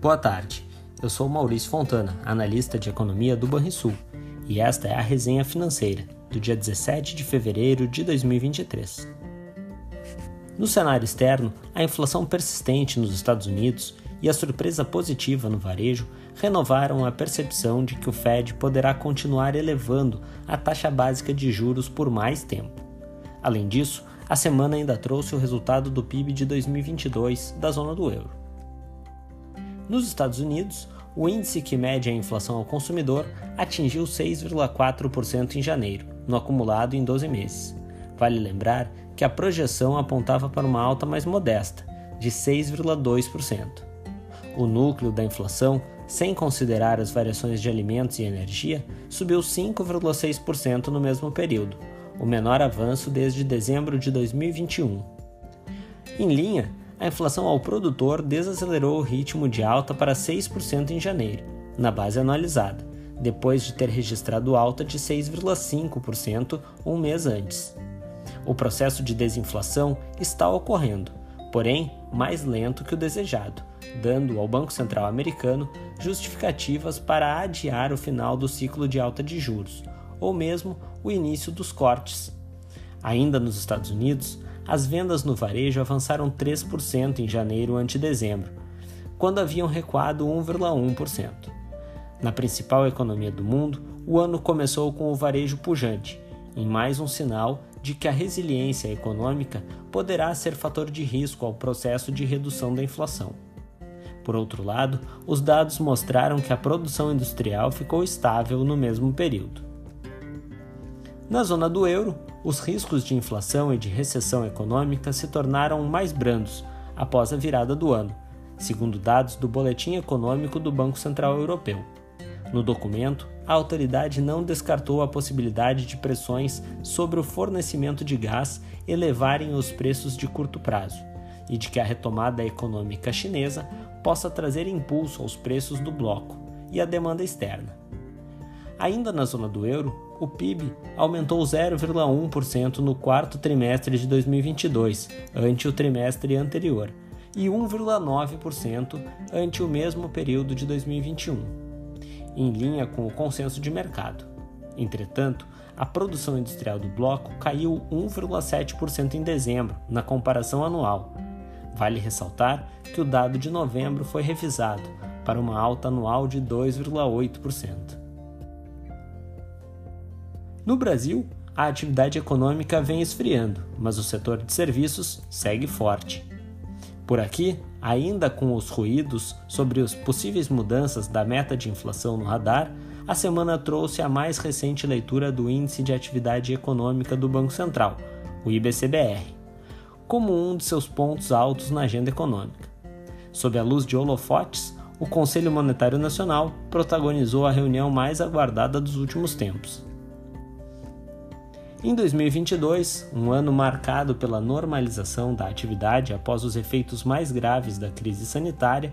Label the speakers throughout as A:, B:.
A: Boa tarde, eu sou Maurício Fontana, analista de economia do Banrisul, e esta é a resenha financeira do dia 17 de fevereiro de 2023. No cenário externo, a inflação persistente nos Estados Unidos e a surpresa positiva no varejo renovaram a percepção de que o Fed poderá continuar elevando a taxa básica de juros por mais tempo. Além disso, a semana ainda trouxe o resultado do PIB de 2022 da zona do euro. Nos Estados Unidos, o índice que mede a inflação ao consumidor atingiu 6,4% em janeiro, no acumulado em 12 meses. Vale lembrar que a projeção apontava para uma alta mais modesta, de 6,2%. O núcleo da inflação, sem considerar as variações de alimentos e energia, subiu 5,6% no mesmo período, o menor avanço desde dezembro de 2021. Em linha, a inflação ao produtor desacelerou o ritmo de alta para 6% em janeiro, na base anualizada, depois de ter registrado alta de 6,5% um mês antes. O processo de desinflação está ocorrendo, porém mais lento que o desejado, dando ao Banco Central americano justificativas para adiar o final do ciclo de alta de juros, ou mesmo o início dos cortes. Ainda nos Estados Unidos, as vendas no varejo avançaram 3% em janeiro ante dezembro, quando haviam recuado 1,1%. Na principal economia do mundo, o ano começou com o varejo pujante, em mais um sinal de que a resiliência econômica poderá ser fator de risco ao processo de redução da inflação. Por outro lado, os dados mostraram que a produção industrial ficou estável no mesmo período. Na zona do euro, os riscos de inflação e de recessão econômica se tornaram mais brandos após a virada do ano, segundo dados do Boletim Econômico do Banco Central Europeu. No documento, a autoridade não descartou a possibilidade de pressões sobre o fornecimento de gás elevarem os preços de curto prazo e de que a retomada econômica chinesa possa trazer impulso aos preços do bloco e à demanda externa. Ainda na zona do euro, o PIB aumentou 0,1% no quarto trimestre de 2022, ante o trimestre anterior, e 1,9% ante o mesmo período de 2021, em linha com o consenso de mercado. Entretanto, a produção industrial do bloco caiu 1,7% em dezembro, na comparação anual. Vale ressaltar que o dado de novembro foi revisado para uma alta anual de 2,8%. No Brasil, a atividade econômica vem esfriando, mas o setor de serviços segue forte. Por aqui, ainda com os ruídos sobre as possíveis mudanças da meta de inflação no radar, a semana trouxe a mais recente leitura do Índice de Atividade Econômica do Banco Central, o IBCBR, como um de seus pontos altos na agenda econômica. Sob a luz de holofotes, o Conselho Monetário Nacional protagonizou a reunião mais aguardada dos últimos tempos. Em 2022, um ano marcado pela normalização da atividade após os efeitos mais graves da crise sanitária,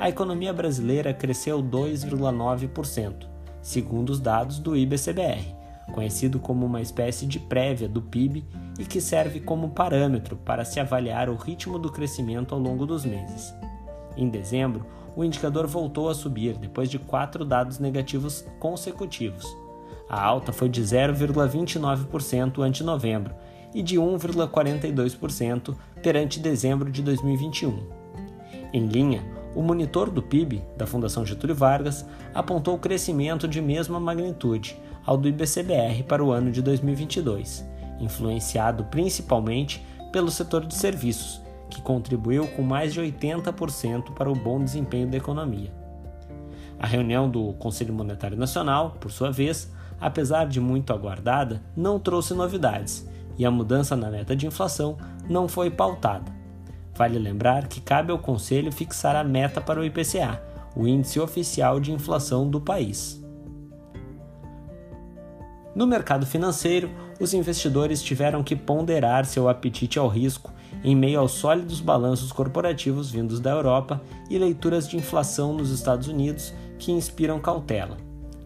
A: a economia brasileira cresceu 2,9%, segundo os dados do IBCBR, conhecido como uma espécie de prévia do PIB e que serve como parâmetro para se avaliar o ritmo do crescimento ao longo dos meses. Em dezembro, o indicador voltou a subir depois de quatro dados negativos consecutivos a alta foi de 0,29% ante novembro e de 1,42% perante dezembro de 2021. Em linha, o monitor do PIB da Fundação Getúlio Vargas apontou crescimento de mesma magnitude ao do IBCBR para o ano de 2022, influenciado principalmente pelo setor de serviços, que contribuiu com mais de 80% para o bom desempenho da economia. A reunião do Conselho Monetário Nacional, por sua vez, apesar de muito aguardada, não trouxe novidades e a mudança na meta de inflação não foi pautada. Vale lembrar que cabe ao Conselho fixar a meta para o IPCA, o índice oficial de inflação do país. No mercado financeiro, os investidores tiveram que ponderar seu apetite ao risco em meio aos sólidos balanços corporativos vindos da Europa e leituras de inflação nos Estados Unidos que inspiram cautela.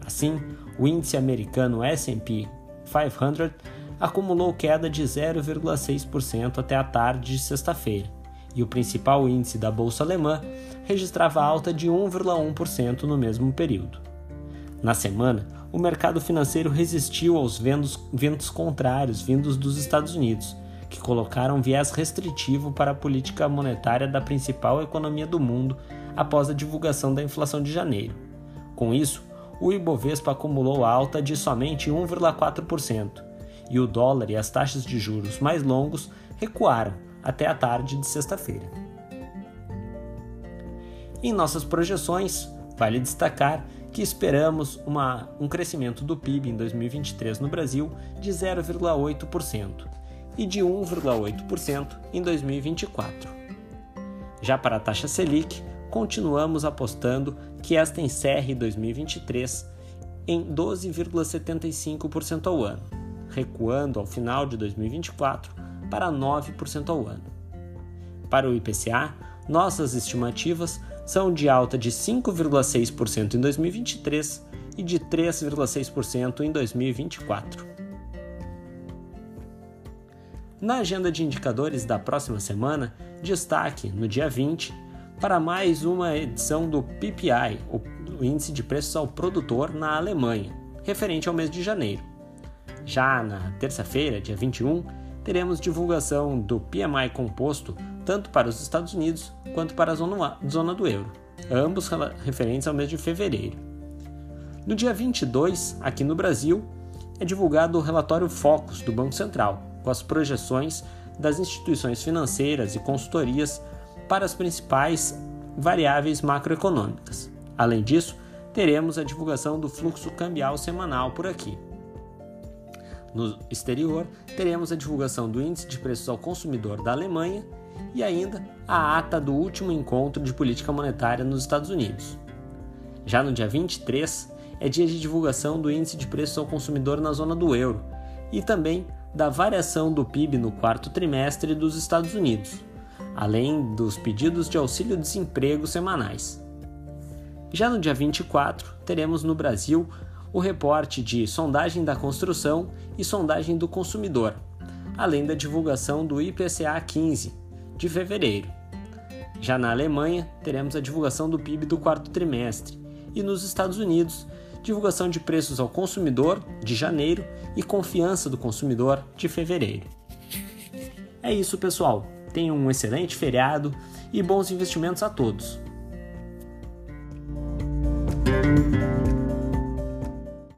A: Assim, o índice americano S&P 500 acumulou queda de 0,6% até a tarde de sexta-feira, e o principal índice da bolsa alemã registrava alta de 1,1% no mesmo período. Na semana, o mercado financeiro resistiu aos ventos, ventos contrários vindos dos Estados Unidos, que colocaram viés restritivo para a política monetária da principal economia do mundo após a divulgação da inflação de janeiro. Com isso, o Ibovespa acumulou alta de somente 1,4% e o dólar e as taxas de juros mais longos recuaram até a tarde de sexta-feira. Em nossas projeções, vale destacar que esperamos uma, um crescimento do PIB em 2023 no Brasil de 0,8% e de 1,8% em 2024. Já para a taxa Selic, continuamos apostando que esta encerre 2023 em 12,75% ao ano, recuando ao final de 2024 para 9% ao ano. Para o IPCA, nossas estimativas são de alta de 5,6% em 2023 e de 3,6% em 2024. Na agenda de indicadores da próxima semana, destaque no dia 20 para mais uma edição do PPI, o Índice de Preços ao Produtor na Alemanha, referente ao mês de janeiro. Já na terça-feira, dia 21, teremos divulgação do PMI composto tanto para os Estados Unidos quanto para a zona, do euro, ambos referentes ao mês de fevereiro. No dia 22, aqui no Brasil, é divulgado o relatório Focus do Banco Central, com as projeções das instituições financeiras e consultorias para as principais variáveis macroeconômicas. Além disso, teremos a divulgação do fluxo cambial semanal por aqui. No exterior, teremos a divulgação do Índice de Preços ao Consumidor da Alemanha e ainda a ata do último encontro de política monetária nos Estados Unidos. Já no dia 23, é dia de divulgação do Índice de Preços ao Consumidor na zona do euro e também da variação do PIB no quarto trimestre dos Estados Unidos além dos pedidos de auxílio-desemprego semanais. Já no dia 24, teremos no Brasil o reporte de sondagem da construção e sondagem do consumidor, além da divulgação do IPCA 15 de fevereiro. Já na Alemanha, teremos a divulgação do PIB do quarto trimestre e nos Estados Unidos, divulgação de preços ao consumidor de janeiro e confiança do consumidor de fevereiro. É isso, pessoal. Tenham um excelente feriado e bons investimentos a todos.